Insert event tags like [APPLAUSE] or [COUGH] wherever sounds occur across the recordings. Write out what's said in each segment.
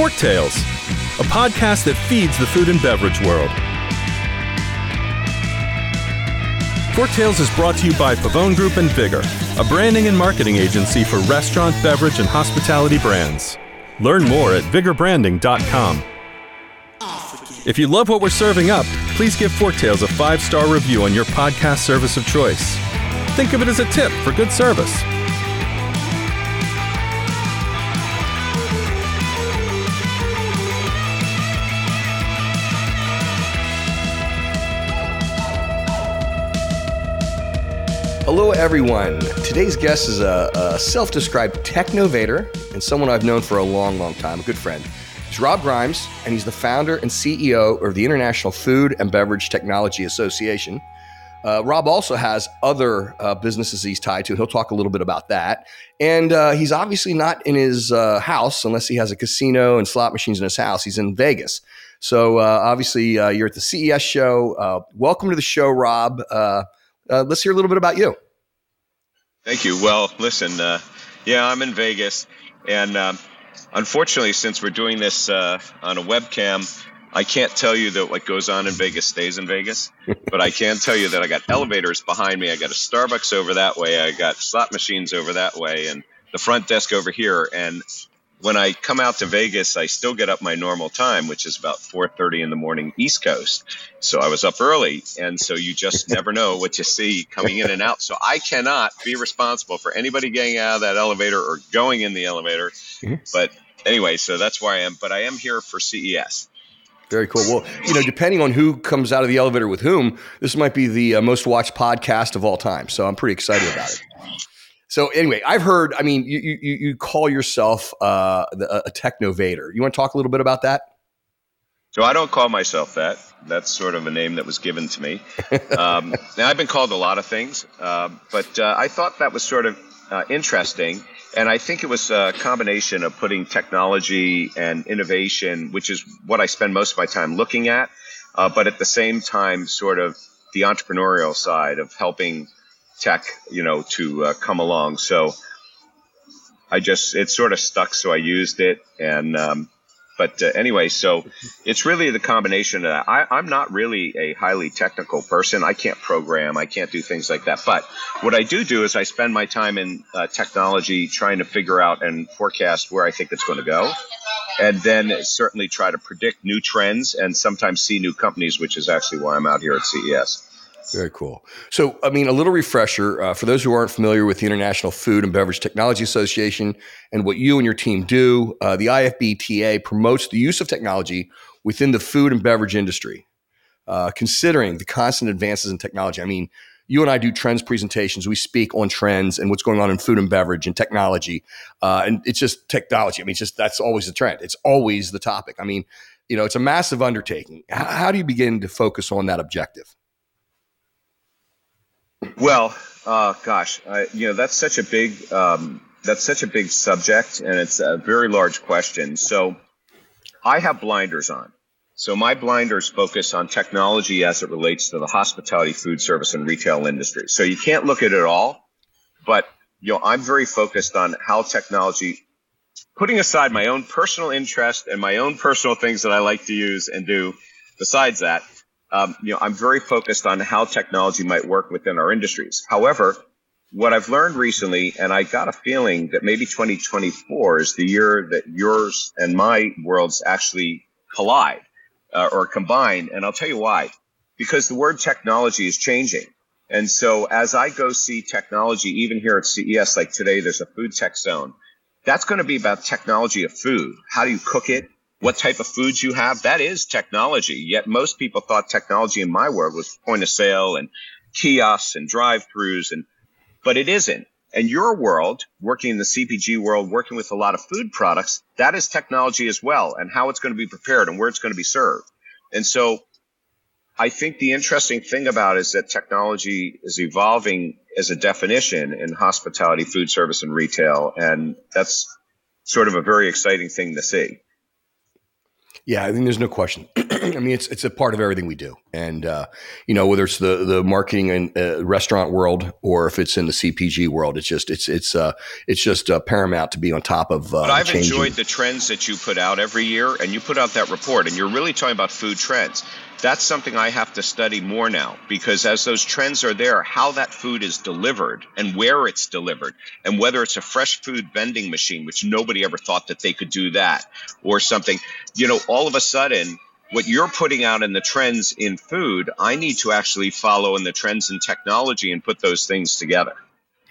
Fork Tales, a podcast that feeds the food and beverage world. Fork Tales is brought to you by Pavone Group and Vigor, a branding and marketing agency for restaurant, beverage, and hospitality brands. Learn more at vigorbranding.com. If you love what we're serving up, please give Fork Tales a five star review on your podcast service of choice. Think of it as a tip for good service. Hello, everyone. Today's guest is a, a self described technovator and someone I've known for a long, long time, a good friend. He's Rob Grimes, and he's the founder and CEO of the International Food and Beverage Technology Association. Uh, Rob also has other uh, businesses he's tied to. He'll talk a little bit about that. And uh, he's obviously not in his uh, house unless he has a casino and slot machines in his house. He's in Vegas. So uh, obviously, uh, you're at the CES show. welcome to the show, Rob. Let's hear a little bit about you. Thank you. Well, listen, uh, yeah, I'm in Vegas, and um, unfortunately, since we're doing this uh, on a webcam, I can't tell you that what goes on in Vegas stays in Vegas, but I can tell you that I got elevators behind me. I got a Starbucks over that way. I got slot machines over that way, and the front desk over here. And when I come out to Vegas, I still get up my normal time, which is about 4:30 in the morning East Coast. So I was up early, and so you just [LAUGHS] never know what you see coming in and out. So I cannot be responsible for anybody getting out of that elevator or going in the elevator. Mm-hmm. But anyway, so that's where I am. But I am here for CES. Very cool. Well, you know, depending on who comes out of the elevator with whom, this might be the uh, most watched podcast of all time. So I'm pretty excited about it. So anyway, I've heard. I mean, you you, you call yourself uh, a technovator. You want to talk a little bit about that? So I don't call myself that. That's sort of a name that was given to me. Um, [LAUGHS] now I've been called a lot of things, uh, but uh, I thought that was sort of uh, interesting, and I think it was a combination of putting technology and innovation, which is what I spend most of my time looking at, uh, but at the same time, sort of the entrepreneurial side of helping tech, you know, to uh, come along. So I just it sort of stuck, so I used it. And um, but uh, anyway, so it's really the combination. Of I, I'm not really a highly technical person. I can't program. I can't do things like that. But what I do do is I spend my time in uh, technology trying to figure out and forecast where I think it's going to go. And then certainly try to predict new trends and sometimes see new companies, which is actually why I'm out here at CES. Very cool. So, I mean, a little refresher uh, for those who aren't familiar with the International Food and Beverage Technology Association and what you and your team do. Uh, the IFBTA promotes the use of technology within the food and beverage industry, uh, considering the constant advances in technology. I mean, you and I do trends presentations. We speak on trends and what's going on in food and beverage and technology. Uh, and it's just technology. I mean, it's just that's always the trend. It's always the topic. I mean, you know, it's a massive undertaking. How, how do you begin to focus on that objective? Well, uh, gosh, I, you know that's such a big um, that's such a big subject, and it's a very large question. So, I have blinders on. So my blinders focus on technology as it relates to the hospitality, food service, and retail industry. So you can't look at it all, but you know I'm very focused on how technology, putting aside my own personal interest and my own personal things that I like to use and do. Besides that, um, you know, I'm very focused on how technology might work within our industries. However, what I've learned recently, and I got a feeling that maybe 2024 is the year that yours and my worlds actually collide uh, or combine. And I'll tell you why. Because the word technology is changing. And so as I go see technology, even here at CES, like today, there's a food tech zone. That's going to be about technology of food. How do you cook it? What type of foods you have. That is technology. Yet most people thought technology in my world was point of sale and kiosks and drive-throughs and, but it isn't. And your world, working in the CPG world, working with a lot of food products, that is technology as well and how it's going to be prepared and where it's going to be served. And so I think the interesting thing about is that technology is evolving as a definition in hospitality, food service, and retail. And that's sort of a very exciting thing to see. Yeah, I think there's no question. [CLEARS THROAT] I mean, it's it's a part of everything we do, and uh, you know whether it's the the marketing and uh, restaurant world or if it's in the CPG world, it's just it's it's uh, it's just uh, paramount to be on top of. Uh, but I've changing. enjoyed the trends that you put out every year, and you put out that report, and you're really talking about food trends that's something I have to study more now because as those trends are there, how that food is delivered and where it's delivered, and whether it's a fresh food vending machine, which nobody ever thought that they could do that, or something, you know, all of a sudden, what you're putting out in the trends in food, I need to actually follow in the trends in technology and put those things together.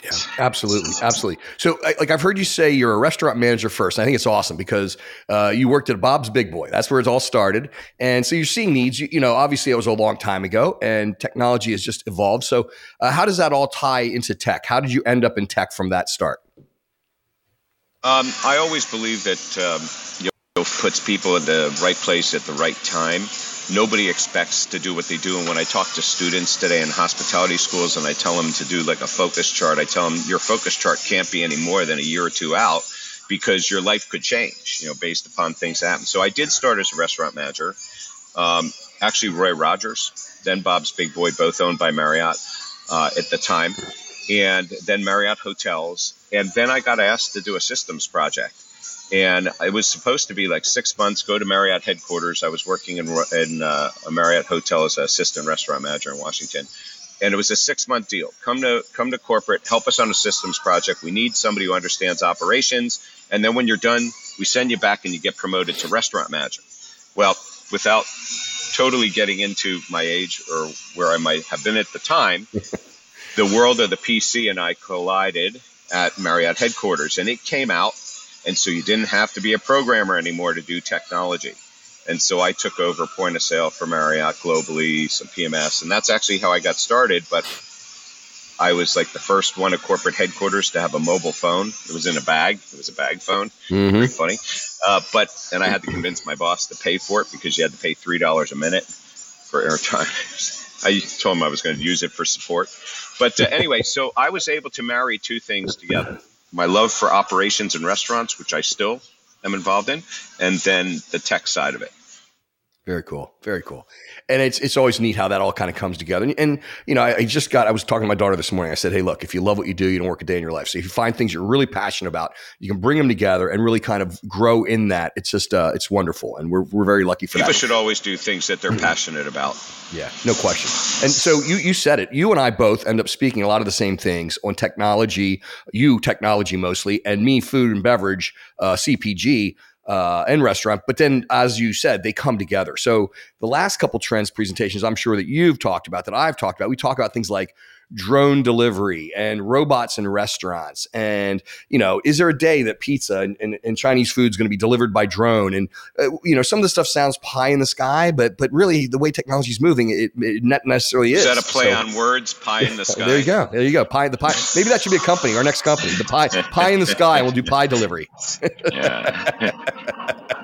Yeah, [LAUGHS] absolutely, absolutely. So, like I've heard you say, you're a restaurant manager first. I think it's awesome because uh, you worked at Bob's Big Boy. That's where it's all started, and so you're seeing needs. You, you know, obviously it was a long time ago, and technology has just evolved. So, uh, how does that all tie into tech? How did you end up in tech from that start? Um, I always believe that um, you know, puts people in the right place at the right time nobody expects to do what they do. And when I talk to students today in hospitality schools and I tell them to do like a focus chart, I tell them your focus chart can't be any more than a year or two out because your life could change, you know, based upon things that happen. So I did start as a restaurant manager. Um, actually, Roy Rogers, then Bob's Big Boy, both owned by Marriott uh, at the time, and then Marriott Hotels. And then I got asked to do a systems project and it was supposed to be like six months. Go to Marriott headquarters. I was working in in uh, a Marriott hotel as an assistant restaurant manager in Washington, and it was a six month deal. Come to come to corporate, help us on a systems project. We need somebody who understands operations, and then when you're done, we send you back and you get promoted to restaurant manager. Well, without totally getting into my age or where I might have been at the time, [LAUGHS] the world of the PC and I collided at Marriott headquarters, and it came out and so you didn't have to be a programmer anymore to do technology. And so I took over point of sale for Marriott globally, some PMS, and that's actually how I got started. But I was like the first one at corporate headquarters to have a mobile phone. It was in a bag. It was a bag phone. Mm-hmm. Very funny. Uh, but and I had to convince my boss to pay for it because you had to pay three dollars a minute for airtime. [LAUGHS] I told him I was going to use it for support. But uh, anyway, so I was able to marry two things together my love for operations and restaurants, which I still am involved in, and then the tech side of it. Very cool. Very cool. And it's it's always neat how that all kind of comes together. And, and you know, I, I, just got I was talking to my daughter this morning. I said, "Hey, look, if you love what you do, you don't work a day in your life. So if you find things you're really passionate about, you can bring them together and really kind of grow in that. It's just uh, it's wonderful, and we're we're very lucky for People that. People should always do things that they're passionate about. Yeah, no question. And so you you said it. You and I both end up speaking a lot of the same things on technology. You technology mostly, and me food and beverage, uh, CPG uh, and restaurant. But then, as you said, they come together. So the last couple trends presentations, I'm sure that you've talked about, that I've talked about, we talk about things like drone delivery and robots in restaurants. And you know is there a day that pizza and, and, and chinese food is going to be delivered by drone? And uh, you know some of the stuff sounds pie in the sky but but really the way technology is moving it, it not necessarily is is. that a play so, on words pie in the sky [LAUGHS] there you go. There you go. Pie the pie maybe that should be a company our next company the pie pie in the sky and we'll do pie delivery. [LAUGHS] Yeah.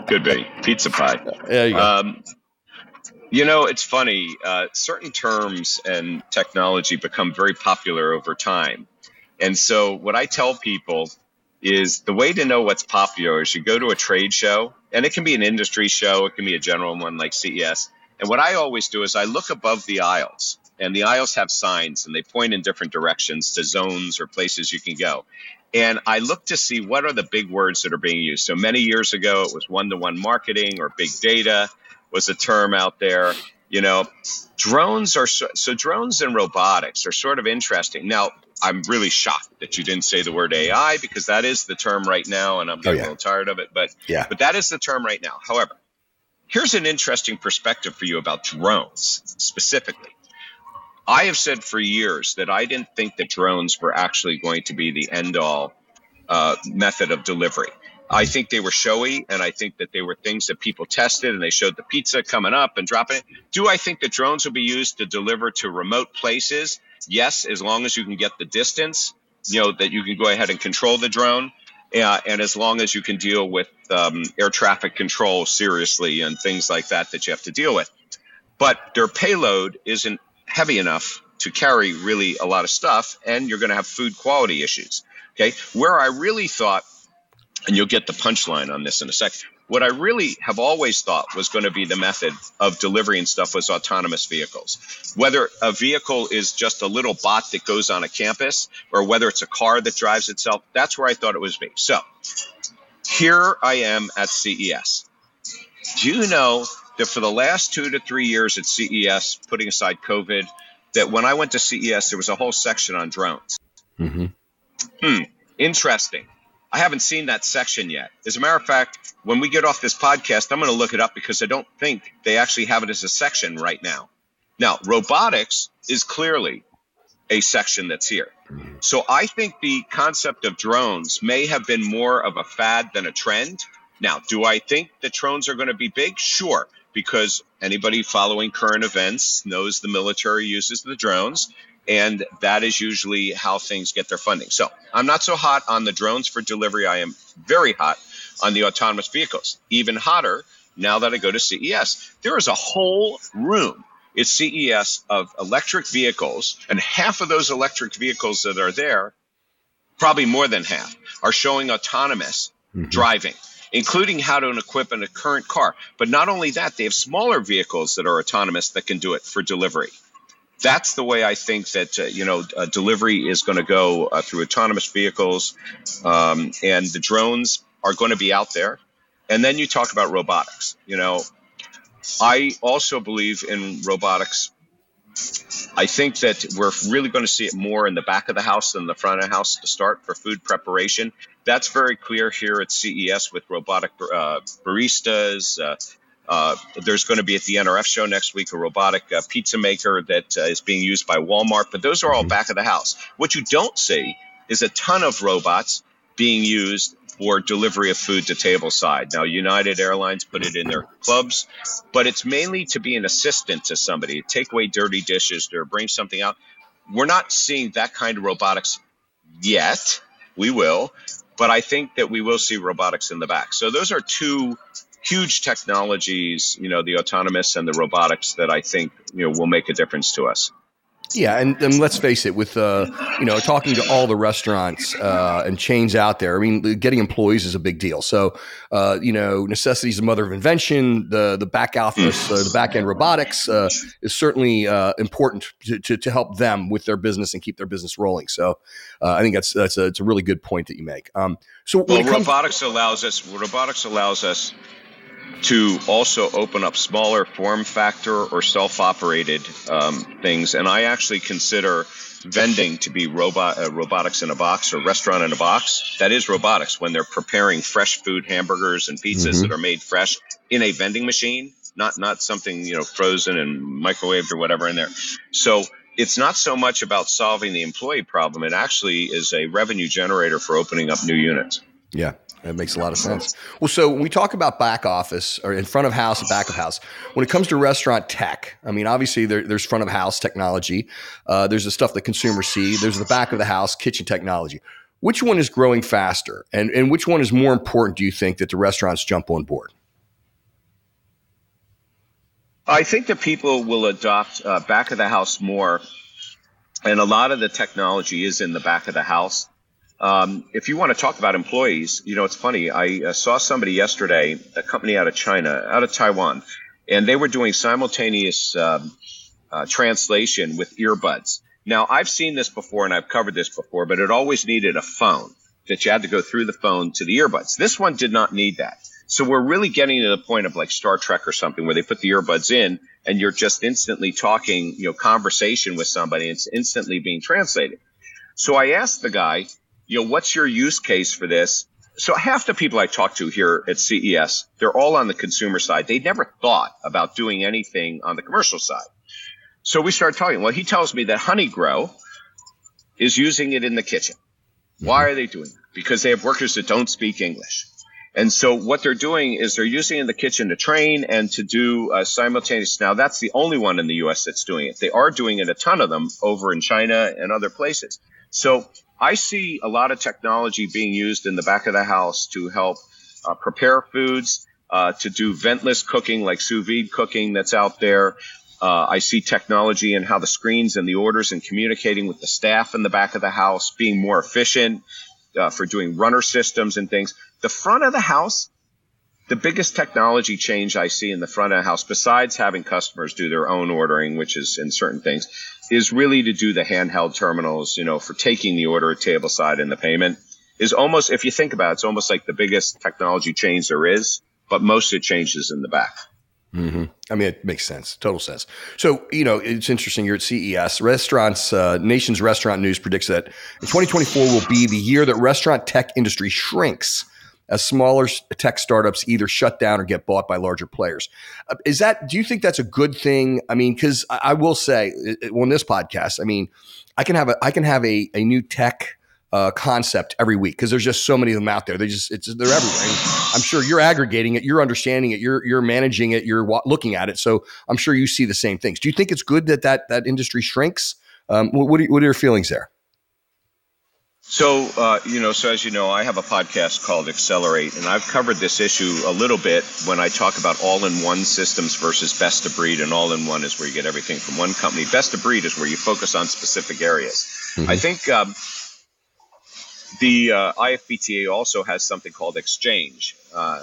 [LAUGHS] Could be. Pizza pie. There you go. Um, you know, it's funny. Uh, certain terms and technology become very popular over time. And so, what I tell people is the way to know what's popular is you go to a trade show, and it can be an industry show, it can be a general one like CES. And what I always do is I look above the aisles, and the aisles have signs, and they point in different directions to zones or places you can go. And I look to see what are the big words that are being used. So many years ago, it was one to one marketing or big data was a term out there. You know, drones are so, so drones and robotics are sort of interesting. Now, I'm really shocked that you didn't say the word AI because that is the term right now, and I'm getting oh, yeah. a little tired of it. But yeah, but that is the term right now. However, here's an interesting perspective for you about drones specifically. I have said for years that I didn't think that drones were actually going to be the end all uh, method of delivery. I think they were showy, and I think that they were things that people tested, and they showed the pizza coming up and dropping it. Do I think that drones will be used to deliver to remote places? Yes, as long as you can get the distance, you know that you can go ahead and control the drone, uh, and as long as you can deal with um, air traffic control seriously and things like that that you have to deal with. But their payload isn't heavy enough to carry really a lot of stuff, and you're going to have food quality issues. Okay, where I really thought and you'll get the punchline on this in a second. What I really have always thought was going to be the method of delivering stuff was autonomous vehicles. Whether a vehicle is just a little bot that goes on a campus or whether it's a car that drives itself, that's where I thought it was be. So here I am at CES. Do you know that for the last two to three years at CES, putting aside COVID, that when I went to CES, there was a whole section on drones? Mm-hmm. Hmm, interesting. I haven't seen that section yet. As a matter of fact, when we get off this podcast, I'm going to look it up because I don't think they actually have it as a section right now. Now, robotics is clearly a section that's here. So I think the concept of drones may have been more of a fad than a trend. Now, do I think the drones are going to be big? Sure, because anybody following current events knows the military uses the drones and that is usually how things get their funding. So I'm not so hot on the drones for delivery. I am very hot on the autonomous vehicles. Even hotter now that I go to CES. There is a whole room at CES of electric vehicles, and half of those electric vehicles that are there, probably more than half, are showing autonomous mm-hmm. driving including how to equip in a current car. But not only that, they have smaller vehicles that are autonomous that can do it for delivery that's the way I think that uh, you know uh, delivery is going to go uh, through autonomous vehicles, um, and the drones are going to be out there. And then you talk about robotics. You know, I also believe in robotics. I think that we're really going to see it more in the back of the house than the front of the house to start for food preparation. That's very clear here at CES with robotic uh, baristas, uh, there's going to be at the NRF show next week a robotic uh, pizza maker that uh, is being used by Walmart, but those are all mm-hmm. back of the house. What you don't see is a ton of robots being used for delivery of food to tableside. Now, United Airlines put it in their clubs, but it's mainly to be an assistant to somebody, take away dirty dishes or bring something out. We're not seeing that kind of robotics yet. We will, but I think that we will see robotics in the back. So those are two huge technologies, you know, the autonomous and the robotics that I think, you know, will make a difference to us. Yeah, and, and let's face it, with uh, you know talking to all the restaurants uh, and chains out there, I mean, getting employees is a big deal. So, uh, you know, necessity is the mother of invention. The the back office, uh, the back end robotics uh, is certainly uh, important to, to, to, help them with their business and keep their business rolling. So, I think that's that's a, it's a really good point that you make. Um, so, well, robotics allows us robotics allows us to also open up smaller form factor or self operated um, things. And I actually consider vending to be robot uh, robotics in a box or restaurant in a box. That is robotics when they're preparing fresh food, hamburgers and pizzas mm-hmm. that are made fresh in a vending machine, not not something you know frozen and microwaved or whatever in there. So it's not so much about solving the employee problem. It actually is a revenue generator for opening up new units. Yeah, that makes a lot of sense. Well, so when we talk about back office or in front of house and back of house, when it comes to restaurant tech, I mean, obviously there, there's front of house technology. Uh, there's the stuff that consumers see. There's the back of the house kitchen technology. Which one is growing faster, and and which one is more important? Do you think that the restaurants jump on board? I think that people will adopt uh, back of the house more, and a lot of the technology is in the back of the house. Um, if you want to talk about employees, you know, it's funny. I uh, saw somebody yesterday, a company out of China, out of Taiwan, and they were doing simultaneous um, uh, translation with earbuds. Now, I've seen this before and I've covered this before, but it always needed a phone that you had to go through the phone to the earbuds. This one did not need that. So we're really getting to the point of like Star Trek or something where they put the earbuds in and you're just instantly talking, you know, conversation with somebody. And it's instantly being translated. So I asked the guy, you know, what's your use case for this? So half the people I talk to here at CES, they're all on the consumer side. They never thought about doing anything on the commercial side. So we started talking. Well, he tells me that Honeygrow is using it in the kitchen. Why are they doing that? Because they have workers that don't speak English. And so what they're doing is they're using in the kitchen to train and to do uh, simultaneous. Now that's the only one in the U.S. that's doing it. They are doing it a ton of them over in China and other places. So I see a lot of technology being used in the back of the house to help uh, prepare foods, uh, to do ventless cooking like sous vide cooking that's out there. Uh, I see technology and how the screens and the orders and communicating with the staff in the back of the house being more efficient uh, for doing runner systems and things. the front of the house, the biggest technology change I see in the front of the house, besides having customers do their own ordering, which is in certain things, is really to do the handheld terminals, you know, for taking the order at table side and the payment is almost, if you think about it, it's almost like the biggest technology change there is, but most of it changes in the back. Mm-hmm. I mean, it makes sense, total sense. So, you know, it's interesting. You're at CES. Restaurants, uh, Nation's Restaurant News predicts that 2024 will be the year that restaurant tech industry shrinks as smaller tech startups either shut down or get bought by larger players. Uh, is that? Do you think that's a good thing? I mean, because I, will say, on this podcast, I mean, I can have a I can have a, a new tech uh, concept every week because there's just so many of them out there. They just it's they're everywhere. And I'm sure you're aggregating it, you're understanding it, you're you're managing it, you're looking at it. So I'm sure you see the same things. Do you think it's good that that that industry shrinks? Um, what, are, what are your feelings there? So, uh, you know, so as you know, I have a podcast called Accelerate, and I've covered this issue a little bit when I talk about all in one systems versus best of breed. And all in one is where you get everything from one company. Best of breed is where you focus on specific areas. Mm-hmm. I think um, the uh, IFBTA also has something called Exchange, um,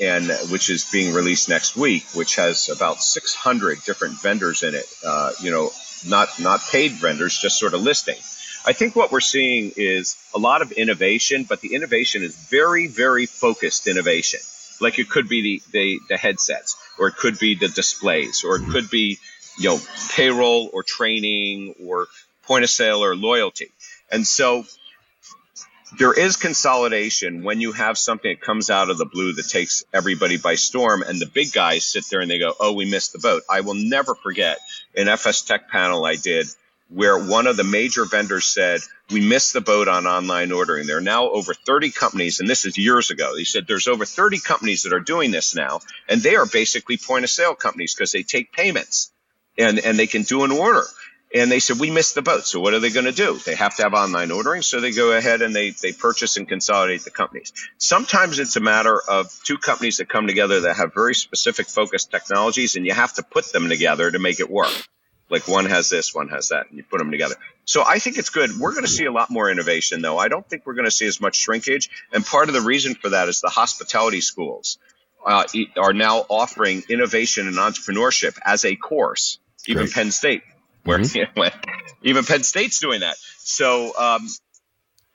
and which is being released next week, which has about 600 different vendors in it. Uh, you know, not not paid vendors, just sort of listing. I think what we're seeing is a lot of innovation, but the innovation is very, very focused innovation. Like it could be the, the, the headsets, or it could be the displays, or it could be you know payroll or training or point of sale or loyalty. And so there is consolidation when you have something that comes out of the blue that takes everybody by storm and the big guys sit there and they go oh we missed the boat i will never forget an FSTEC panel i did where one of the major vendors said we missed the boat on online ordering. There are now over 30 companies and this is years ago. He said there's over 30 companies that are doing this now and they are basically point of sale companies because they take payments and and they can do an order. And they said we missed the boat so what are they going to do? They have to have online ordering so they go ahead and they they purchase and consolidate the companies. Sometimes it's a matter of two companies that come together that have very specific focused technologies and you have to put them together to make it work like one has this one has that and you put them together so i think it's good we're going to see a lot more innovation though i don't think we're going to see as much shrinkage and part of the reason for that is the hospitality schools uh, are now offering innovation and entrepreneurship as a course even Great. penn state where mm-hmm. [LAUGHS] even Penn State's doing that. So um,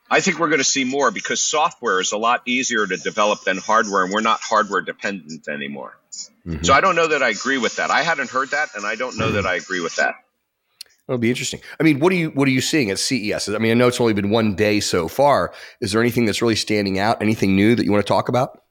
I think we're going to see more because software is a lot easier to develop than hardware, and we're not hardware dependent anymore. Mm-hmm. So I don't know that I agree with that. I hadn't heard that, and I don't know that I agree with that. It'll be interesting. I mean, what are you what are you seeing at CES? I mean, I know it's only been one day so far. Is there anything that's really standing out? Anything new that you want to talk about?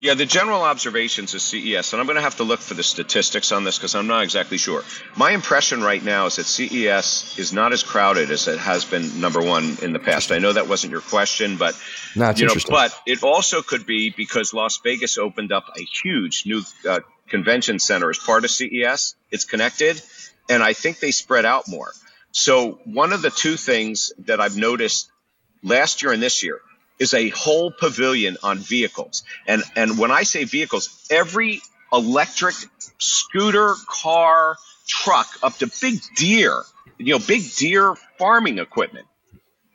Yeah, the general observations of CES, and I'm going to have to look for the statistics on this because I'm not exactly sure. My impression right now is that CES is not as crowded as it has been number one in the past. I know that wasn't your question, but no, you know, but it also could be because Las Vegas opened up a huge new uh, convention center as part of CES. It's connected, and I think they spread out more. So one of the two things that I've noticed last year and this year is a whole pavilion on vehicles. And and when I say vehicles, every electric scooter, car, truck, up to big Deere, you know, big Deere farming equipment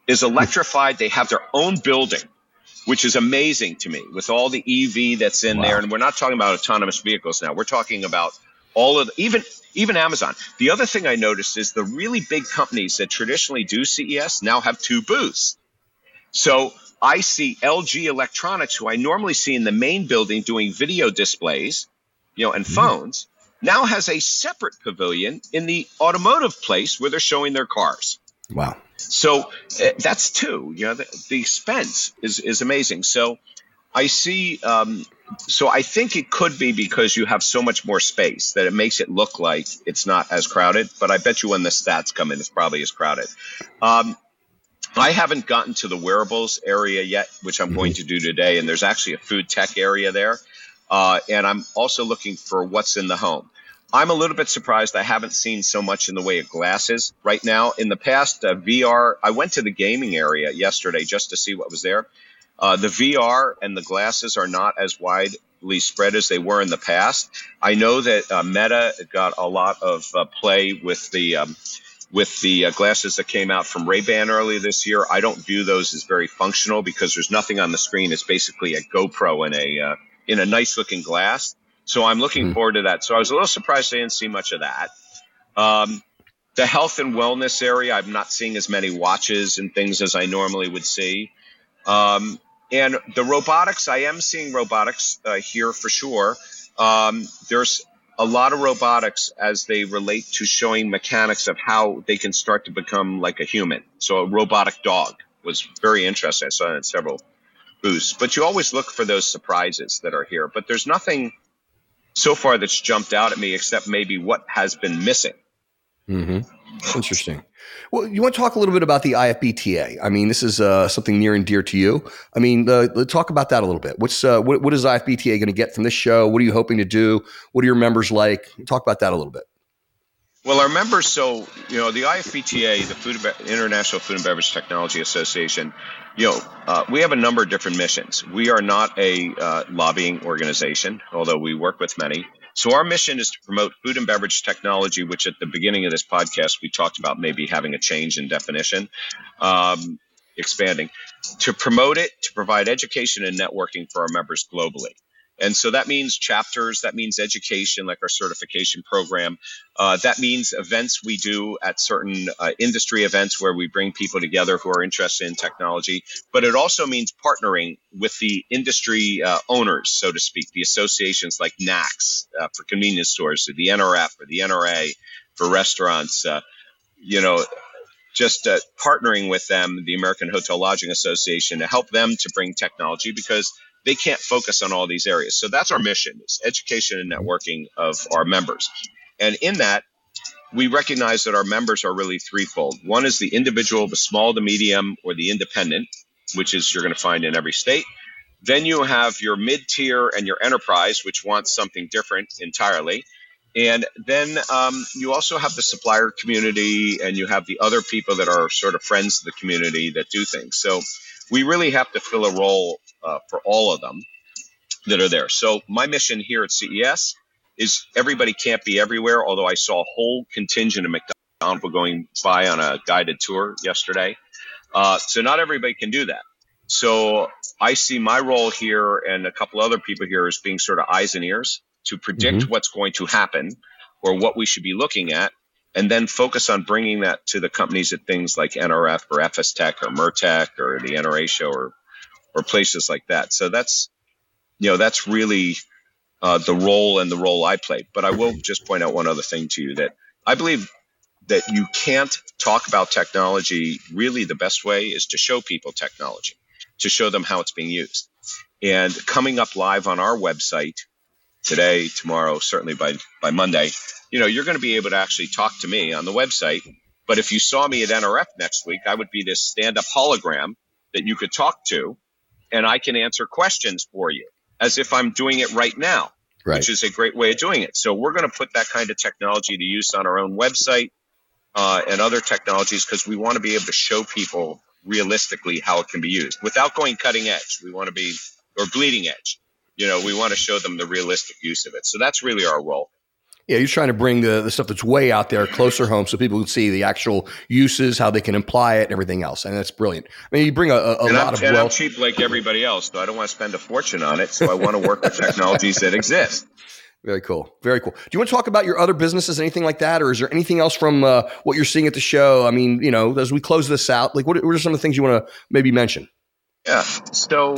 is electrified. They have their own building, which is amazing to me with all the EV that's in wow. there. And we're not talking about autonomous vehicles now. We're talking about all of the, even even Amazon. The other thing I noticed is the really big companies that traditionally do CES now have two booths. So I see LG Electronics, who I normally see in the main building doing video displays, you know, and mm-hmm. phones, now has a separate pavilion in the automotive place where they're showing their cars. Wow. So uh, that's two. You know, the, the, expense is is amazing. So I see. Um, so I think it could be because you have so much more space that it makes it look like it's not as crowded. But I bet you when the stats come in, it's probably as crowded. Um, I haven't gotten to the wearables area yet, which I'm mm-hmm. going to do today. And there's actually a food tech area there. Uh, and I'm also looking for what's in the home. I'm a little bit surprised I haven't seen so much in the way of glasses right now. In the past, uh, VR, I went to the gaming area yesterday just to see what was there. Uh, the VR and the glasses are not as widely spread as they were in the past. I know that uh, Meta got a lot of uh, play with the um, with the uh, glasses that came out from Ray-Ban earlier this year. I don't view those as very functional because there's nothing on the screen. It's basically a GoPro in a uh, in a nice looking glass. So I'm looking mm-hmm. forward to that. So I was a little surprised I didn't see much of that. Um, the health and wellness area, I'm not seeing as many watches and things as I normally would see. Um, and the robotics, I am seeing robotics uh, here for sure. Um, there's a lot of robotics as they relate to showing mechanics of how they can start to become like a human. So a robotic dog was very interesting. I saw it in several booths. But you always look for those surprises that are here. But there's nothing so far that's jumped out at me except maybe what has been missing. Mm-hmm. Interesting. Well, you want to talk a little bit about the IFBTA? I mean, this is uh, something near and dear to you. I mean, uh, talk about that a little bit. What's uh, what, what is IFBTA going to get from this show? What are you hoping to do? What are your members like? Talk about that a little bit. Well, our members, so you know, the IFBTA, the Food International Food and Beverage Technology Association, you know, uh, we have a number of different missions. We are not a uh, lobbying organization, although we work with many. So our mission is to promote food and beverage technology, which at the beginning of this podcast we talked about maybe having a change in definition, um, expanding to promote it, to provide education and networking for our members globally. And so that means chapters, that means education, like our certification program. Uh, that means events we do at certain uh, industry events where we bring people together who are interested in technology. But it also means partnering with the industry uh, owners, so to speak, the associations like NACS uh, for convenience stores, or the NRF or the NRA for restaurants. Uh, you know, just uh, partnering with them, the American Hotel Lodging Association, to help them to bring technology because they can't focus on all these areas. So that's our mission: is education and networking of our members. And in that, we recognize that our members are really threefold. One is the individual, the small, the medium, or the independent, which is you're going to find in every state. Then you have your mid tier and your enterprise, which wants something different entirely. And then um, you also have the supplier community and you have the other people that are sort of friends of the community that do things. So we really have to fill a role uh, for all of them that are there. So my mission here at CES is everybody can't be everywhere. Although I saw a whole contingent of McDonald's going by on a guided tour yesterday, uh, so not everybody can do that. So I see my role here and a couple other people here as being sort of eyes and ears to predict mm-hmm. what's going to happen or what we should be looking at and then focus on bringing that to the companies at things like NRF or FSTEC or MURTEC or the NRA show or or places like that. So that's you know that's really uh, the role and the role I play. But I will just point out one other thing to you that I believe that you can't talk about technology. Really, the best way is to show people technology, to show them how it's being used. And coming up live on our website today, tomorrow, certainly by by Monday, you know, you're going to be able to actually talk to me on the website. But if you saw me at NRF next week, I would be this stand up hologram that you could talk to, and I can answer questions for you as if I'm doing it right now, right. which is a great way of doing it. So we're going to put that kind of technology to use on our own website uh, and other technologies because we want to be able to show people realistically how it can be used without going cutting edge. We want to be or bleeding edge. You know, we want to show them the realistic use of it. So that's really our role. Yeah, you're trying to bring the, the stuff that's way out there closer home so people can see the actual uses, how they can apply it, and everything else. And that's brilliant. I mean, you bring a, a, a lot I'm, of and wealth. I'm cheap like everybody else, so I don't want to spend a fortune on it. So I want to work with technologies that exist. Very cool. Very cool. Do you want to talk about your other businesses, anything like that, or is there anything else from uh, what you're seeing at the show? I mean, you know, as we close this out, like what, what are some of the things you want to maybe mention? Yeah. So,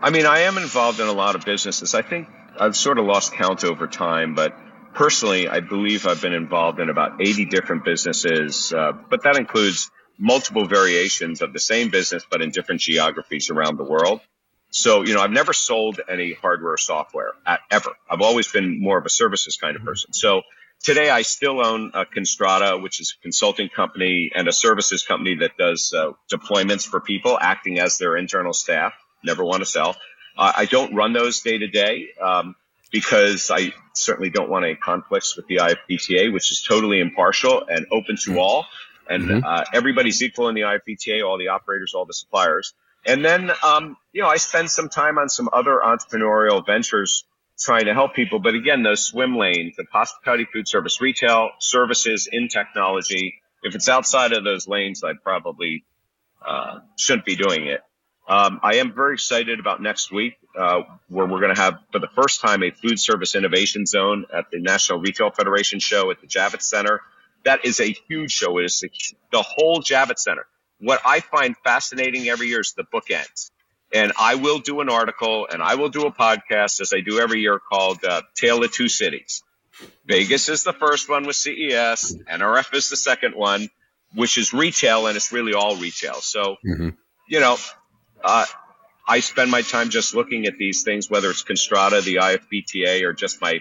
I mean, I am involved in a lot of businesses. I think I've sort of lost count over time, but personally, I believe I've been involved in about 80 different businesses, uh, but that includes multiple variations of the same business, but in different geographies around the world. So, you know, I've never sold any hardware or software at, ever. I've always been more of a services kind of person. So today I still own a Constrata, which is a consulting company and a services company that does uh, deployments for people acting as their internal staff. Never want to sell. Uh, I don't run those day to day. Um, because I certainly don't want any conflicts with the IFBTA, which is totally impartial and open to all. And mm-hmm. uh, everybody's equal in the IFBTA, all the operators, all the suppliers. And then, um, you know, I spend some time on some other entrepreneurial ventures trying to help people. But again, those swim lanes, the hospitality, food service, retail, services in technology, if it's outside of those lanes, I probably uh, shouldn't be doing it. Um, I am very excited about next week, uh, where we're going to have for the first time a food service innovation zone at the National Retail Federation show at the Javits Center. That is a huge show. It is the, the whole Javits Center. What I find fascinating every year is the bookends. And I will do an article and I will do a podcast as I do every year called uh, Tale of Two Cities. Vegas is the first one with CES, NRF is the second one, which is retail and it's really all retail. So, mm-hmm. you know, uh, I spend my time just looking at these things, whether it's Constrata, the IFBTA, or just my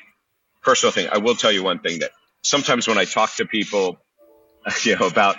personal thing. I will tell you one thing that sometimes when I talk to people, [LAUGHS] you know, about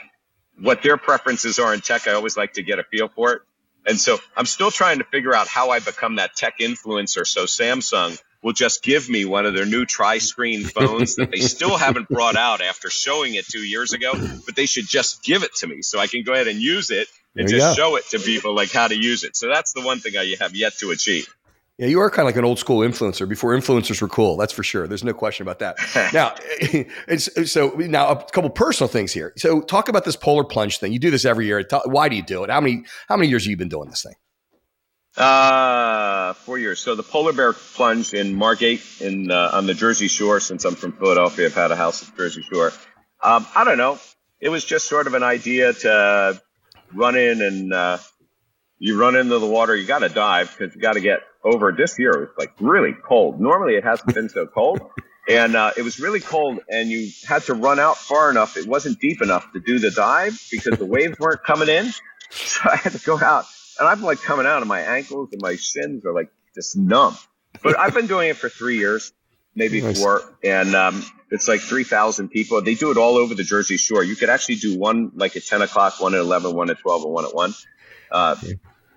what their preferences are in tech, I always like to get a feel for it. And so I'm still trying to figure out how I become that tech influencer. So Samsung will just give me one of their new tri-screen [LAUGHS] phones that they still haven't brought out after showing it two years ago, but they should just give it to me so I can go ahead and use it and just go. show it to people like how to use it. So that's the one thing I have yet to achieve. Yeah, you are kind of like an old school influencer before influencers were cool. That's for sure. There's no question about that. [LAUGHS] now, [LAUGHS] it's, so now a couple personal things here. So talk about this polar plunge thing. You do this every year. Why do you do it? How many how many years have you been doing this thing? Uh, four years. So the polar bear plunge in Margate in uh, on the Jersey Shore. Since I'm from Philadelphia, I've had a house at Jersey Shore. Um, I don't know. It was just sort of an idea to run in and uh, you run into the water. You got to dive because you got to get over. This year it was like really cold. Normally it hasn't been so cold. [LAUGHS] And uh, it was really cold, and you had to run out far enough. It wasn't deep enough to do the dive because the waves weren't coming in. [LAUGHS] So I had to go out and I'm like coming out, and my ankles and my shins are like just numb. But I've been doing it for three years, maybe nice. four, and um, it's like three thousand people. They do it all over the Jersey Shore. You could actually do one like at ten o'clock, one at eleven, one at twelve, and one at one. Uh,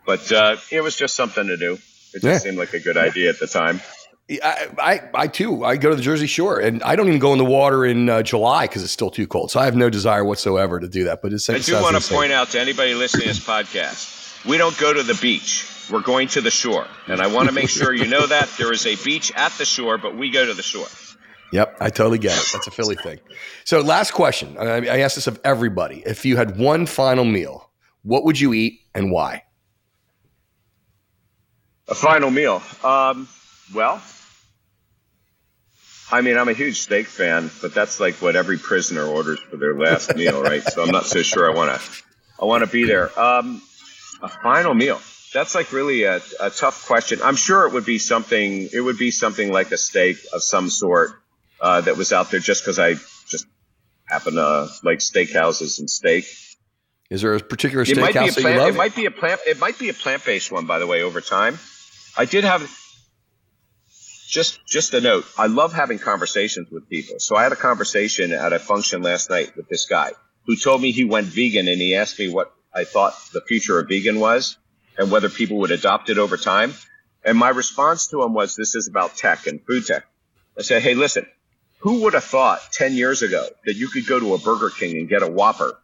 but uh, it was just something to do. It just yeah. seemed like a good idea at the time. I, I, I, too. I go to the Jersey Shore, and I don't even go in the water in uh, July because it's still too cold. So I have no desire whatsoever to do that. But it's. I do want to point out to anybody listening to this podcast we don't go to the beach. We're going to the shore. And I want to make sure you know that there is a beach at the shore, but we go to the shore. Yep, I totally get it. That's a Philly thing. So, last question. I ask this of everybody. If you had one final meal, what would you eat and why? A final meal. Um, well, I mean, I'm a huge steak fan, but that's like what every prisoner orders for their last meal, right? So I'm not so sure I want to. I want to be there. Um, a final meal. That's like really a, a tough question. I'm sure it would be something. It would be something like a steak of some sort uh, that was out there, just because I just happen to like steakhouses and steak. Is there a particular steakhouse that you love? It might be a plant. It might be a plant-based one, by the way. Over time, I did have just just a note. I love having conversations with people. So I had a conversation at a function last night with this guy who told me he went vegan, and he asked me what I thought the future of vegan was and whether people would adopt it over time. And my response to him was, this is about tech and food tech. I said, hey, listen, who would have thought 10 years ago that you could go to a Burger King and get a Whopper,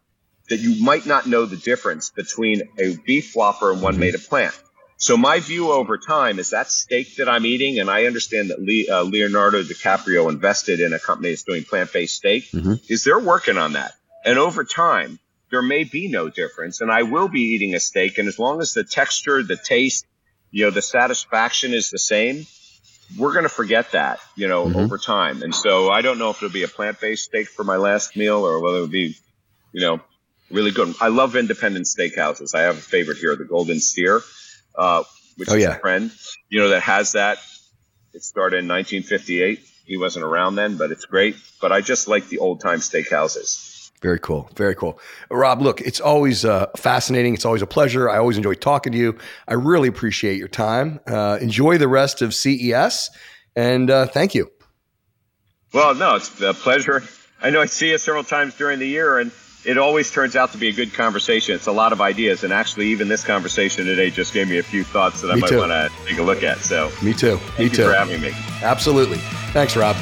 that you might not know the difference between a beef Whopper and one made of plant? So my view over time is that steak that I'm eating, and I understand that Le- uh, Leonardo DiCaprio invested in a company that's doing plant-based steak, mm-hmm. is they're working on that. And over time, there may be no difference. And I will be eating a steak. And as long as the texture, the taste, you know, the satisfaction is the same, we're going to forget that, you know, mm-hmm. over time. And so I don't know if it'll be a plant based steak for my last meal or whether it'll be, you know, really good. I love independent steakhouses. I have a favorite here, the Golden Steer, uh, which oh, is yeah. a friend, you know, that has that. It started in 1958. He wasn't around then, but it's great. But I just like the old time steakhouses. Very cool. Very cool. Rob, look, it's always uh, fascinating. It's always a pleasure. I always enjoy talking to you. I really appreciate your time. Uh, enjoy the rest of CES and uh, thank you. Well, no, it's a pleasure. I know I see you several times during the year and it always turns out to be a good conversation. It's a lot of ideas. And actually, even this conversation today just gave me a few thoughts that I might want to take a look at. So, me too. Me too. for having me. Absolutely. Thanks, Rob.